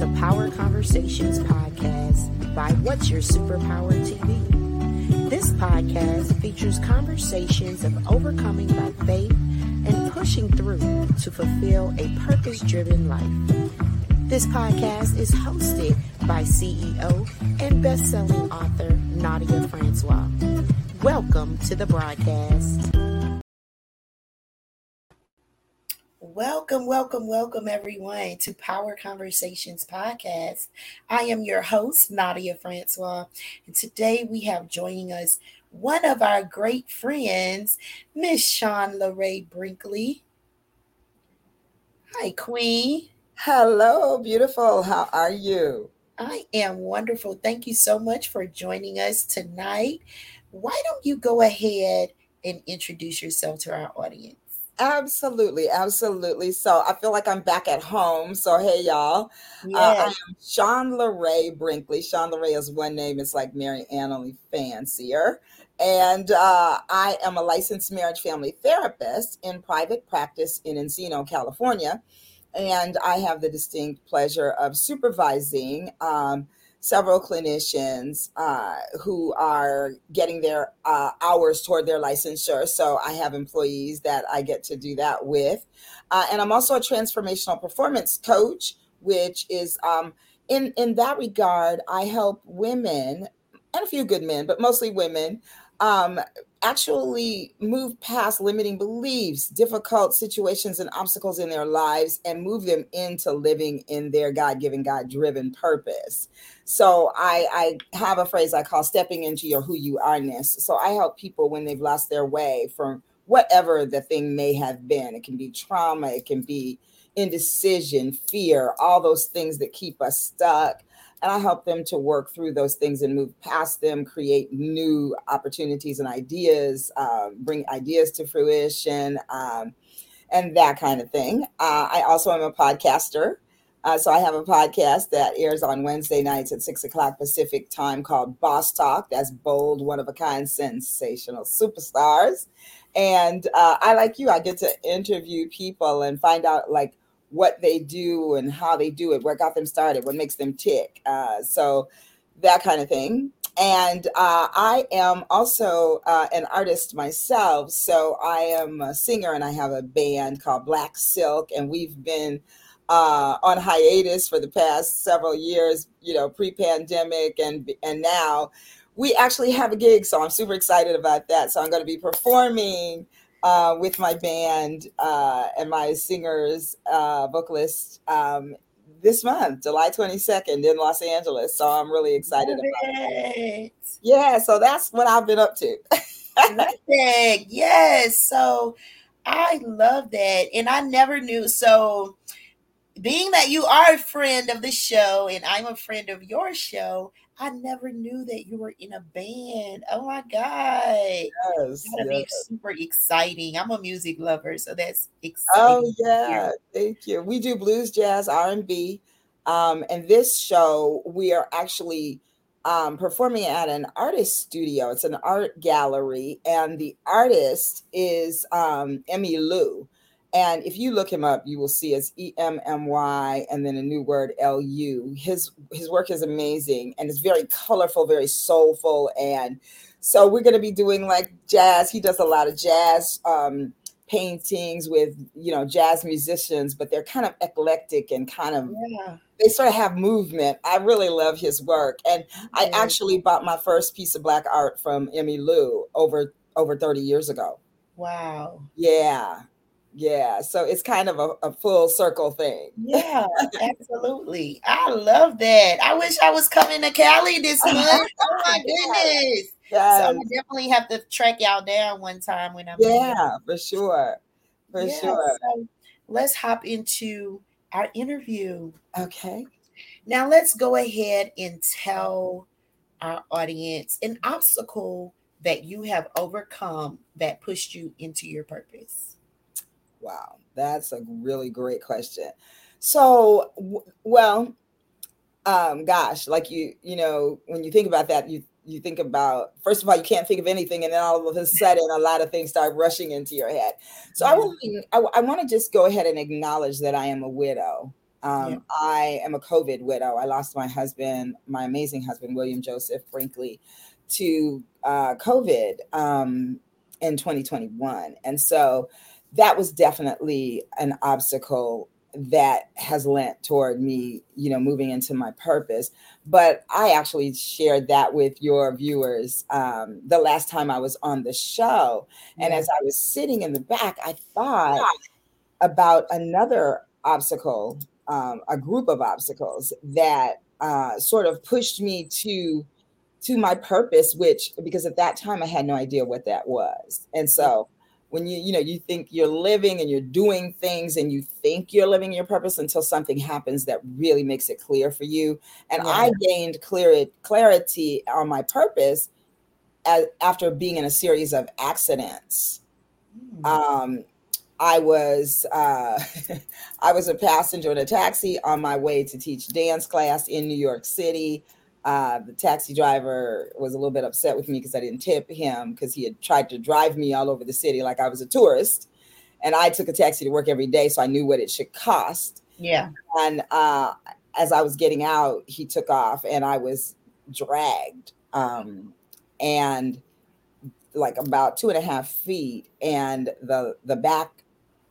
to Power Conversations podcast by What's Your Superpower TV. This podcast features conversations of overcoming by faith and pushing through to fulfill a purpose driven life. This podcast is hosted by CEO and best-selling author Nadia Francois. Welcome to the broadcast. Welcome, welcome, welcome, everyone, to Power Conversations Podcast. I am your host, Nadia Francois, and today we have joining us one of our great friends, Miss ShawnLare' Brinkley. Hi, Queen. Hello, beautiful. How are you? I am wonderful. Thank you so much for joining us tonight. Why don't you go ahead and introduce yourself to our audience? Absolutely, absolutely. So I feel like I'm back at home. So hey, y'all. Yes. Uh, I am ShawnLare' Brinkley. ShawnLare' is one name. It's like Mary Ann, only fancier. And uh, I am a licensed marriage family therapist in private practice in Encino, California. And I have the distinct pleasure of supervising um, several clinicians uh, who are getting their uh, hours toward their licensure. So I have employees that I get to do that with. Uh, and I'm also a transformational performance coach, which is um, in, in that regard, I help women and a few good men, but mostly women, um, actually move past limiting beliefs, difficult situations, and obstacles in their lives and move them into living in their God given, God driven purpose. So I, I have a phrase I call stepping into your who you are ness. So I help people when they've lost their way from whatever the thing may have been. It can be trauma, it can be indecision, fear, all those things that keep us stuck and I help them to work through those things and move past them, create new opportunities and ideas, um, bring ideas to fruition, um, and that kind of thing. Uh, I also am a podcaster. Uh, so I have a podcast that airs on Wednesday nights at six o'clock Pacific time called Boss Talk. That's bold, one of a kind, sensational superstars. And uh, I like you, I get to interview people and find out like what they do and how they do it, what got them started, what makes them tick. Uh, so that kind of thing. And uh, I am also uh, an artist myself. So I am a singer and I have a band called Black Silk, and we've been uh, on hiatus for the past several years, you know, pre-pandemic and and now we actually have a gig. So I'm super excited about that. So I'm going to be performing uh, with my band uh, and my singers, uh, vocalist um, this month, July 22nd in Los Angeles. So I'm really excited Love about it. that. Yeah, so that's what I've been up to. Perfect. Yes. So I love that. And I never knew. So being that you are a friend of the show and I'm a friend of your show, I never knew that you were in a band. Oh my God. Yes, That'll be super exciting. I'm a music lover, so that's exciting. Oh yeah, thank you. We do blues, jazz, R and B, um, and this show we are actually um, performing at an artist studio. It's an art gallery, and the artist is um, Emmy Lu. And if you look him up, you will see it's E M M Y and then a new word L U. His his work is amazing and it's very colorful, very soulful. And so we're going to be doing like jazz. He does a lot of jazz um, paintings with you know jazz musicians, but they're kind of eclectic and kind of Yeah. they sort of have movement. I really love his work, and I actually bought my first piece of black art from Emmy Lu over over thirty years ago. Wow. Yeah, yeah. So it's kind of a, a full circle thing. Yeah, absolutely. I love that. I wish I was coming to Cali this month. Oh my goodness. So Yes. I'm definitely have to track y'all down one time when I'm there. Yeah, for sure. For Yeah, sure. so let's hop into our interview. Okay. Now let's go ahead and tell our audience an obstacle that you have overcome that pushed you into your purpose. Wow. That's a really great question. So, w- well, um, gosh, like you, you know, when you think about that, you you think about first of all, you can't think of anything, and then all of a sudden, a lot of things start rushing into your head. So, I Yeah. want I, I want to just go ahead and acknowledge that I am a widow. Um, yeah. I am a COVID widow. I lost my husband, my amazing husband, William Joseph Brinkley, to uh, COVID um, in 2021. And so that was definitely an obstacle that has lent toward me, you know, moving into my purpose. But I actually shared that with your viewers um, the last time I was on the show. And as I was sitting in the back, I thought about another obstacle, um, a group of obstacles that uh, sort of pushed me to to my purpose, which because at that time I had no idea what that was. And so when you you know you think you're living and you're doing things and you think you're living your purpose until something happens that really makes it clear for you and yeah. i gained clear clarity on my purpose as, after being in a series of accidents mm. um, i was uh, i was a passenger in a taxi on my way to teach dance class in new york city uh, the taxi driver was a little bit upset with me because I didn't tip him because he had tried to drive me all over the city like I was a tourist. And I took a taxi to work every day, so I knew what it should cost. Yeah. And uh, as I was getting out, he took off and I was dragged. Um, and like about two and a half feet, and the the back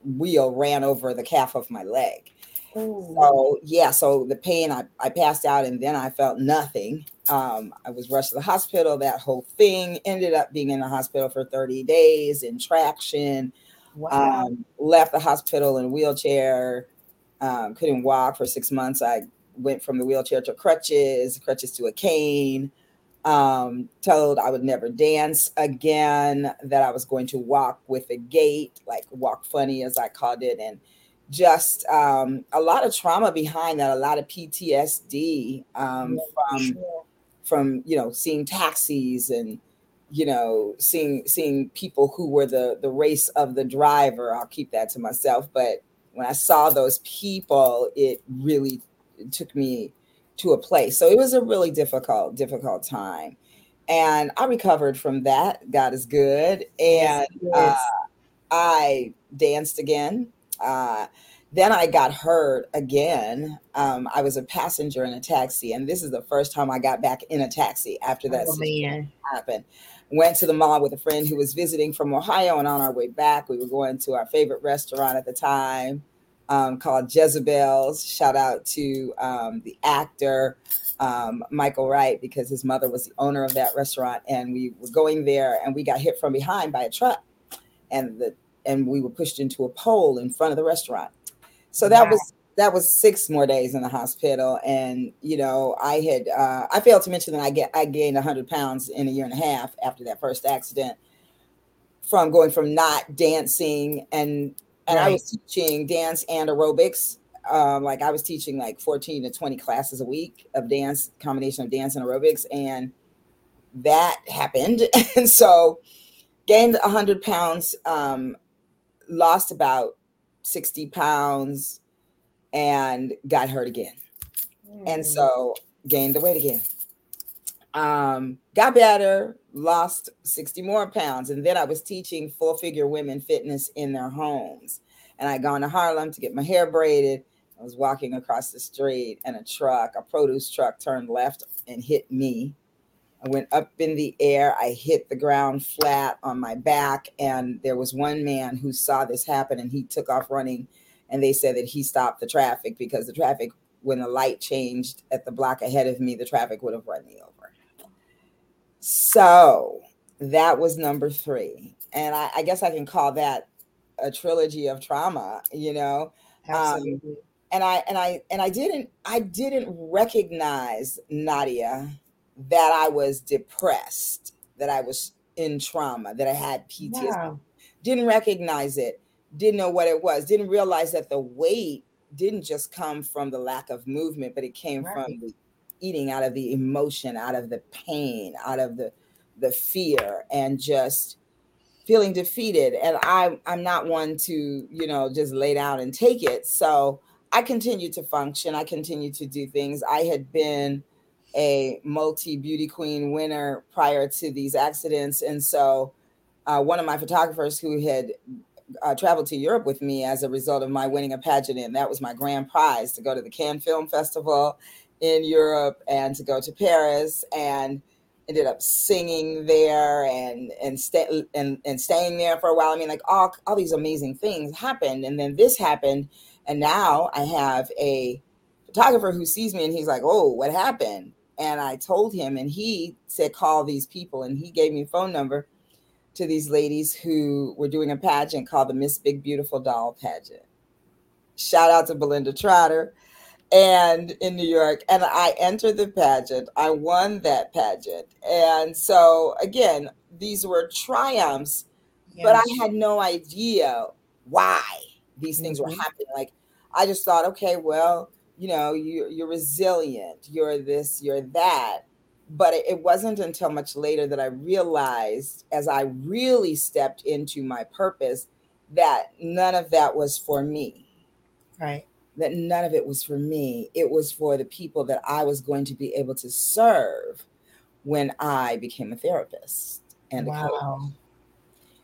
wheel ran over the calf of my leg. So yeah, so the pain, I, I passed out and then I felt nothing. Um, I was rushed to the hospital. That whole thing ended up being in the hospital for 30 days in traction. Wow. Um, left the hospital in a wheelchair. Um, couldn't walk for six months. I went from the wheelchair to crutches, crutches to a cane. Um, told I would never dance again. That I was going to walk with a gait, like walk funny, as I called it, and just um, a lot of trauma behind that, a lot of PTSD um, from sure. from you know seeing taxis and you know seeing seeing people who were the the race of the driver. I'll keep that to myself, but when I saw those people, it really took me to a place. So it was a really difficult difficult time, and I recovered from that. God is good, and yes, yes. Uh, I danced again uh, then I got hurt again. Um, I was a passenger in a taxi, and this is the first time I got back in a taxi after that oh, happened. Went to the mall with a friend who was visiting from Ohio, and on our way back, we were going to our favorite restaurant at the time um, called Jezebel's. Shout out to um, the actor um, Michael Wright because his mother was the owner of that restaurant, and we were going there, and we got hit from behind by a truck, and the and we were pushed into a pole in front of the restaurant. So that wow. was that was six more days in the hospital, and you know I had uh, I failed to mention that I get I gained hundred pounds in a year and a half after that first accident from going from not dancing and and right. I was teaching dance and aerobics. Um, like I was teaching like 14 to 20 classes a week of dance, combination of dance and aerobics, and that happened. and so gained 100 pounds um, lost about 60 pounds and got hurt again. Mm. And so gained the weight again. Um, got better, lost 60 more pounds. And then I was teaching full figure women fitness in their homes. And I'd gone to Harlem to get my hair braided. I was walking across the street and a truck, a produce truck, turned left and hit me. I went up in the air. I hit the ground flat on my back. And there was one man who saw this happen and he took off running. And they said that he stopped the traffic because the traffic, when the light changed at the block ahead of me, the traffic would have run me over. So that was number three. And I, I guess I can call that a trilogy of trauma, you know? Um, Absolutely. Um, and I and I and I didn't I didn't recognize Nadia that I was depressed, that I was in trauma, that I had PTSD. Wow. Didn't recognize it, didn't know what it was, didn't realize that the weight didn't just come from the lack of movement, but it came right. from the eating out of the emotion, out of the pain, out of the the fear, and just feeling defeated. And I I'm not one to, you know, just lay down and take it. So I continued to function. I continued to do things. I had been a multi beauty queen winner prior to these accidents. And so, uh, one of my photographers who had uh, traveled to Europe with me as a result of my winning a pageant, and that was my grand prize to go to the Cannes Film Festival in Europe and to go to Paris and ended up singing there and and stay and, and staying there for a while. I mean, like all all these amazing things happened, and then this happened, and now I have a photographer who sees me and he's like, "Oh, what happened?" And I told him, and he said, "Call these people," and he gave me a phone number to these ladies who were doing a pageant called the Miss Big Beautiful Doll pageant. Shout out to Belinda Trotter and in New York, and I entered the pageant. I won that pageant, and so again, these were triumphs, yes. but I had no idea why these things mm-hmm. were happening. Like I just thought, okay, well, you know, you, you're resilient, you're this, you're that, but it wasn't until much later that I realized, as I really stepped into my purpose, that none of that was for me. Right that none of it was for me. It was for the people that I was going to be able to serve when I became a therapist and wow. a coach.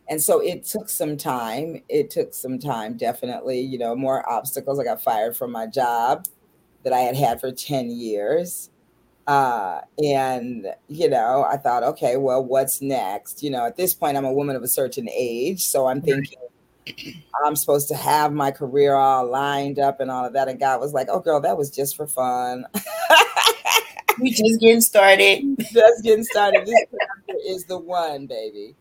And so it took some time. It took some time, definitely, you know, more obstacles. I got fired from my job that I had had for 10 years. Uh, and, you know, I thought, okay, well, what's next? You know, at this point, I'm a woman of a certain age. So I'm thinking, I'm supposed to have my career all lined up and all of that. And God was like, oh, girl, that was just for fun. we just getting started. Just getting started. This is the one, baby.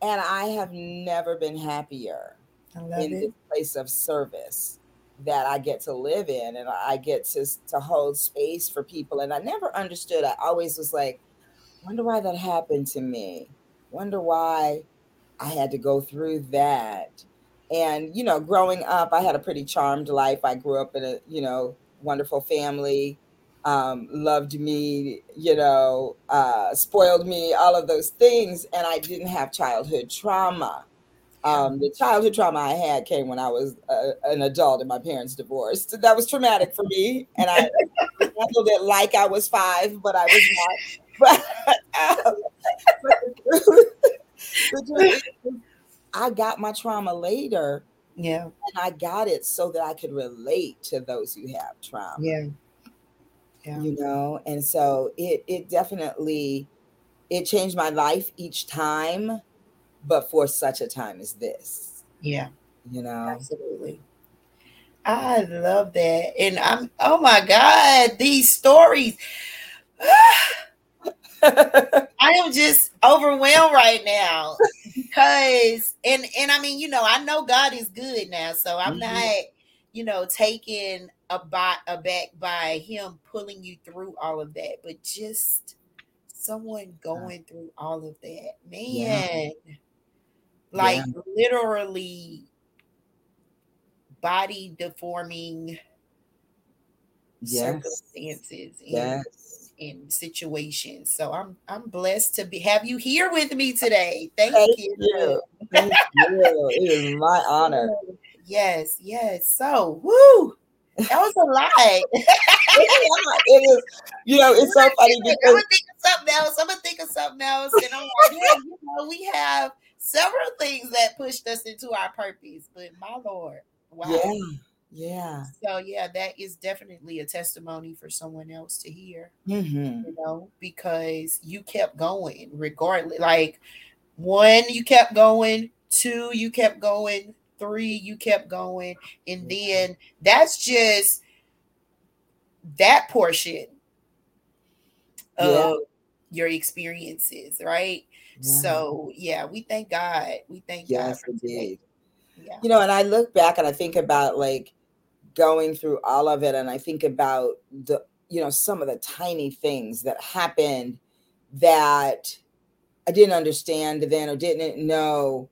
And I have never been happier in it. this place of service that I get to live in and I get to, to hold space for people. And I never understood. I always was like, wonder why that happened to me. Wonder why I had to go through that and you know growing up i had a pretty charmed life i grew up in a you know wonderful family um, loved me you know uh, spoiled me all of those things and i didn't have childhood trauma um, the childhood trauma i had came when i was uh, an adult and my parents divorced that was traumatic for me and i handled it like i was five but i was not but, um, but the truth, I got my trauma later. Yeah. And I got it so that I could relate to those who have trauma. Yeah. Yeah. You know, and so it it definitely it changed my life each time, but for such a time as this. Yeah. You know. Absolutely. I love that. And I'm oh my God, these stories. I am just overwhelmed right now because and and I mean, you know, I know God is good now, so I'm mm-hmm. not, you know, taken aback aback by him pulling you through all of that, but just someone going through all of that, man. Yeah. Like yeah. literally body deforming yes. circumstances. Yes in situations. So I'm I'm blessed to be have you here with me today. Thank, Thank you. you. Thank you. It is my honor. Yes, yes. So woo. That was a lot. it is, you know, it's so funny because I'm gonna think of something else. I'm gonna think of something else. And I'm like, yeah, you know, we have several things that pushed us into our purpose, but my Lord, wow. Yeah. Yeah. So yeah, that is definitely a testimony for someone else to hear. Mm-hmm. You know, because you kept going regardless. Like one, you kept going. Two, you kept going. Three, you kept going, and then that's just that portion of yeah. Your experiences, right? Yeah. So yeah, we thank God. We thank yes, God. Indeed. Yeah. You know, and I look back and I think about like going through all of it and I think about the you know some of the tiny things that happened that I didn't understand then or didn't know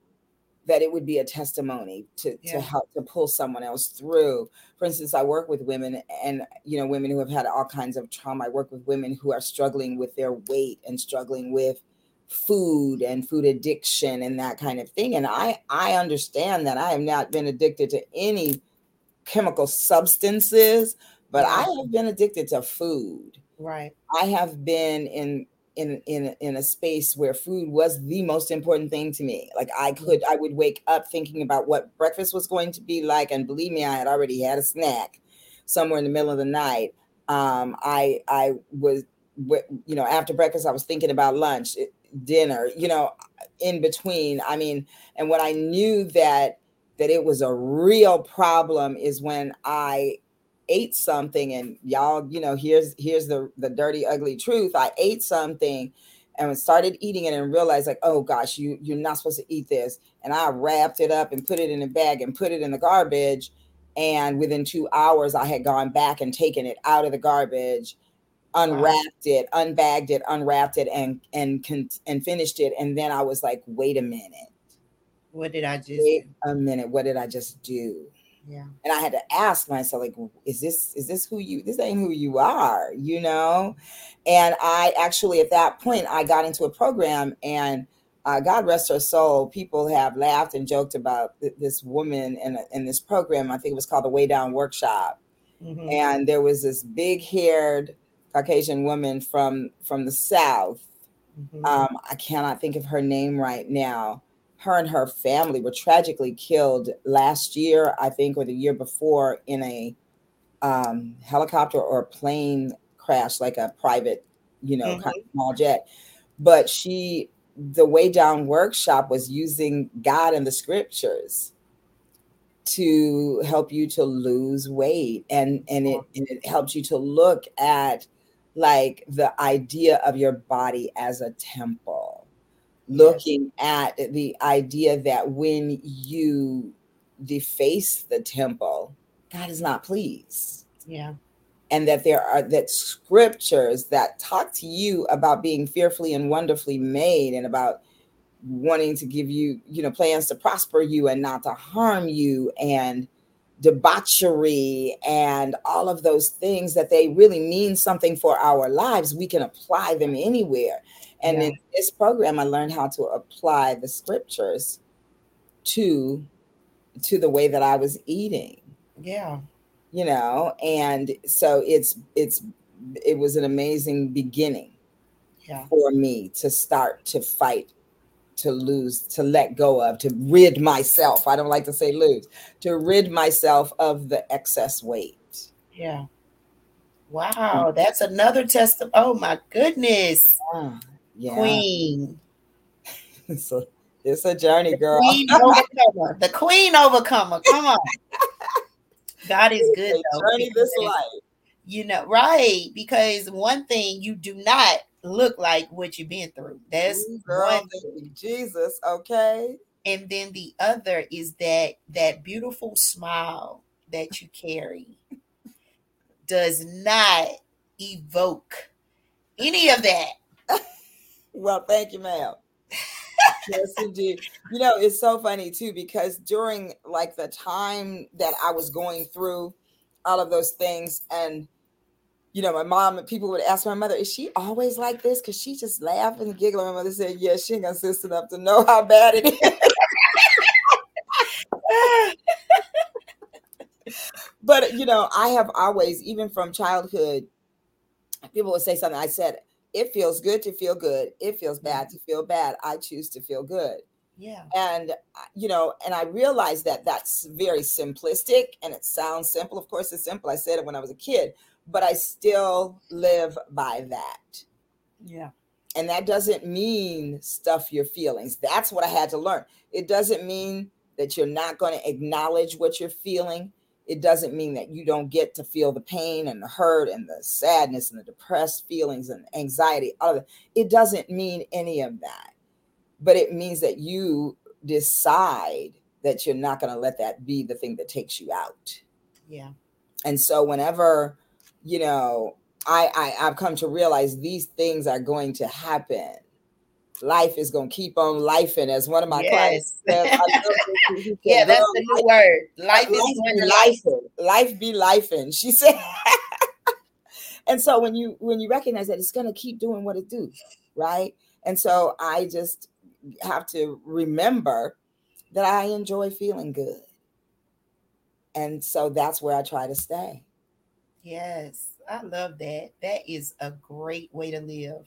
that it would be a testimony to, yeah. to help to pull someone else through. For instance, I work with women and you know women who have had all kinds of trauma. I work with women who are struggling with their weight and struggling with food and food addiction and that kind of thing. And I I understand that I have not been addicted to any chemical substances, but I have been addicted to food. Right. I have been in in in in a space where food was the most important thing to me. Like I could I would wake up thinking about what breakfast was going to be like, and believe me, I had already had a snack somewhere in the middle of the night. Um, I I was you know after breakfast I was thinking about lunch, eh, dinner, you know, in between. I mean, and when I knew that that it was a real problem is when I ate something and y'all you know here's here's the the dirty ugly truth. I ate something and started eating it and realized like oh gosh you you're not supposed to eat this. And i wrapped it up and put it in a bag and put it in the garbage. And within two hours i had gone back and taken it out of the garbage unwrapped wow. it unbagged it unwrapped it and and and finished it. And then i was like wait a minute. What did i just wait do? a minute. What did i just do yeah. And i had to ask myself like is this is this who you this ain't who you are you know? And i actually at that point i got into a program and uh, god rest her soul people have laughed and joked about th- this woman in, a, in this program. I think it was called the Weigh Down Workshop. Mm-hmm. and there was this big haired caucasian woman from from the south. Mm-hmm. um, i cannot think of her name right now her and her family were tragically killed last year, I think, or the year before in a um, helicopter or plane crash, like a private, you know, mm-hmm. kind of small jet. But she, the Weigh Down Workshop was using God and the scriptures to help you to lose weight and and it and it helps you to look at like the idea of your body as a temple looking at the idea that when you deface the temple, God is not pleased. Yeah. And that there are that scriptures that talk to you about being fearfully and wonderfully made and about wanting to give you, you know, plans to prosper you and not to harm you and debauchery and all of those things that they really mean something for our lives, we can apply them anywhere. And yeah. in this program, I learned how to apply the scriptures to to the way that I was eating. Yeah. You know, and so it's it's it was an amazing beginning yeah. for me to start to fight to lose to let go of to rid myself i don't like to say lose to rid myself of the excess weight yeah wow that's another test of oh my goodness yeah yeah. Queen. so it's a journey, the girl. Queen overcomer. The queen overcomer. Come on. God is good. Though, journey this life. You know, right? Because one thing you do not look like what you've been through. That's girl, one. Jesus. Okay. And then the other is that that beautiful smile that you carry does not evoke any of that well, thank you, ma'am. yes, indeed. You know, it's so funny too because during like the time that I was going through all of those things, and you know, my mom people would ask my mother, "Is she always like this?" Because she just laughed and giggled. My mother said, "Yes, yeah, she ain't got enough to know how bad it is." but you know, I have always, even from childhood, people would say something. I said, it feels good to feel good. It feels bad to feel bad. I choose to feel good. Yeah. And, uh, you know, and I realize that that's very simplistic and it sounds simple. Of course, it's simple. I said it when I was a kid, but I still live by that. Yeah. And that doesn't mean stuff your feelings. That's what I had to learn. It doesn't mean that you're not going to acknowledge what you're feeling it doesn't mean that you don't get to feel the pain and the hurt and the sadness and the depressed feelings and anxiety all of it. It doesn't mean any of that. But it means that you decide that you're not going to let that be the thing that takes you out. Yeah. And so whenever you know I, I i've come to realize these things are going to happen life is going to keep on lifing, as one of my yes. clients said. yeah, that's the new word. Life, life is be lifing. Life be lifing. She said. and so when you when you recognize that it's going to keep doing what it do, right? And so I just have to remember that I enjoy feeling good. And so that's where I try to stay. Yes, I love that. That is a great way to live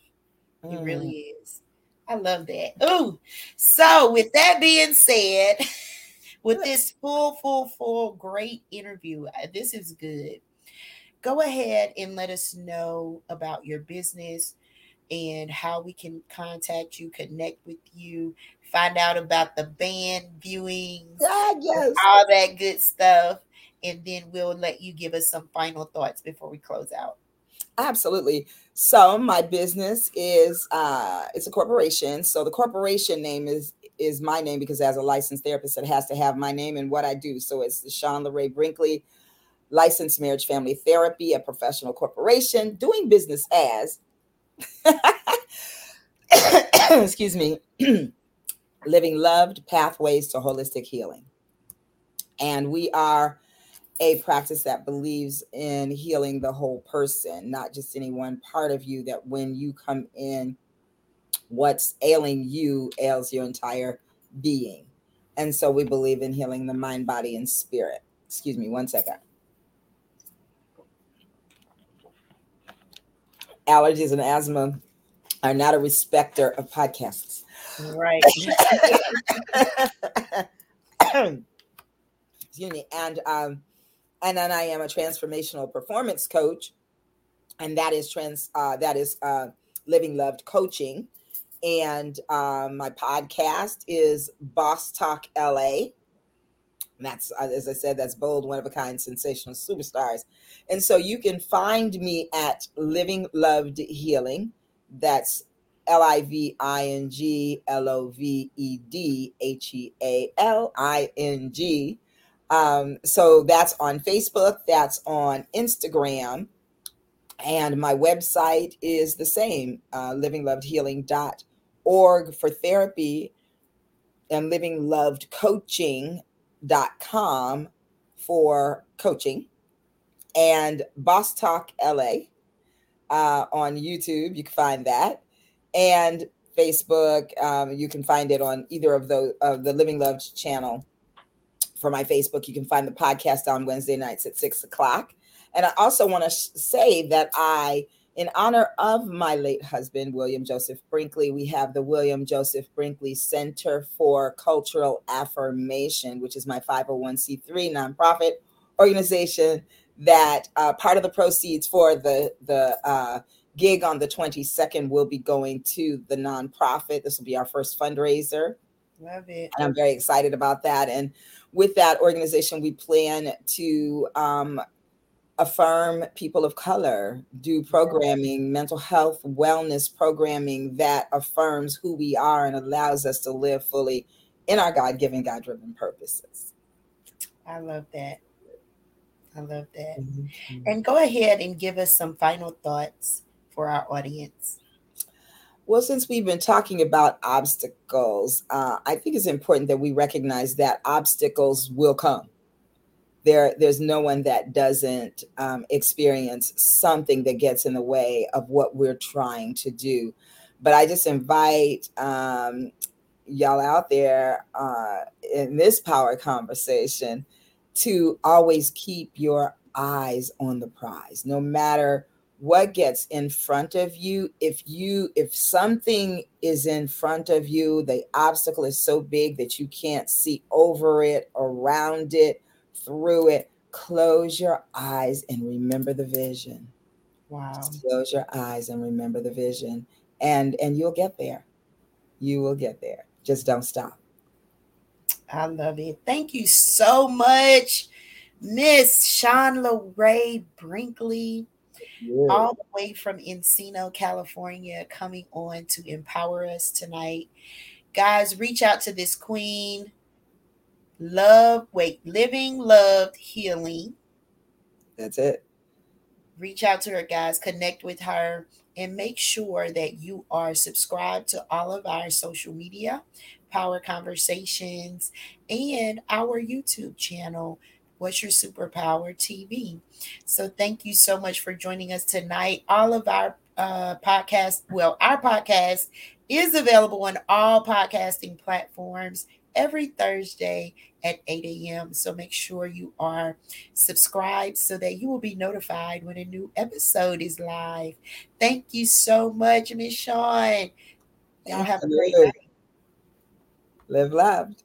It mm. really is. I love that. Oh, so with that being said, with this full, full, full great interview, uh, this is good. Go ahead and let us know about your business and how we can contact you, connect with you, find out about the band viewings, ah, yes. all that good stuff. And then we'll let you give us some final thoughts before we close out. Absolutely. So my business is uh it's a corporation. So the corporation name is is my name because as a licensed therapist, it has to have my name and what I do. So it's the ShawnLare' Brinkley Licensed Marriage Family Therapy, a professional corporation doing business as excuse me, living loved pathways to holistic healing. And we are a practice that believes in healing the whole person, not just any one part of you, that when you come in, what's ailing you ails your entire being. And so we believe in healing the mind, body, and spirit. Excuse me, one second. Allergies and asthma are not a respecter of podcasts. Right. Excuse me. And um, and then I am a transformational performance coach, and that is trans uh, that is uh, living loved coaching, and um, my podcast is Boss Talk LA. And that's uh, as I said, that's bold, one of a kind, sensational superstars, and so you can find me at Living Loved Healing. That's L I V I N G L O V E D H E A L I N G um, so that's on Facebook, that's on Instagram, and my website is the same uh, livinglovedhealing.org for therapy and livinglovedcoaching.com for coaching and Boss Talk LA uh, on YouTube. You can find that. And Facebook, um, you can find it on either of the of the Living Loved channel for my Facebook. You can find the podcast on Wednesday nights at six o'clock. And I also want to sh- say that I, in honor of my late husband, William Joseph Brinkley, we have the William Joseph Brinkley Center for Cultural Affirmation, which is my 501c3 nonprofit organization. That uh, part of the proceeds for the the uh, gig on the 22nd will be going to the nonprofit. This will be our first fundraiser. Love it. And I'm very excited about that. And with that organization, we plan to um, affirm people of color, do programming, mental health, wellness programming that affirms who we are and allows us to live fully in our God given, God driven purposes. I love that. I love that. Mm-hmm. And go ahead and give us some final thoughts for our audience. Well, since we've been talking about obstacles, uh, I think it's important that we recognize that obstacles will come. There, there's no one that doesn't um, experience something that gets in the way of what we're trying to do. But I just invite um, y'all out there uh, in this power conversation to always keep your eyes on the prize, no matter what gets in front of you if you if something is in front of you the obstacle is so big that you can't see over it around it through it close your eyes and remember the vision. Wow. Close your eyes and remember the vision and and you'll get there. You will get there. Just don't stop. I love it. Thank you so much miss ShawnLare' brinkley yeah. all the way from Encino, California, coming on to empower us tonight. Guys, reach out to this queen. Love, wait, living, loved, healing. That's it. Reach out to her, guys. Connect with her and make sure that you are subscribed to all of our social media, Power Conversations, and our YouTube channel What's Your Superpower TV. So thank you so much for joining us tonight. All of our uh, podcast, well, our podcast is available on all podcasting platforms every Thursday at 8 a.m. So make sure you are subscribed so that you will be notified when a new episode is live. Thank you so much, Miss Shawn. Y'all have a great night. Live loved.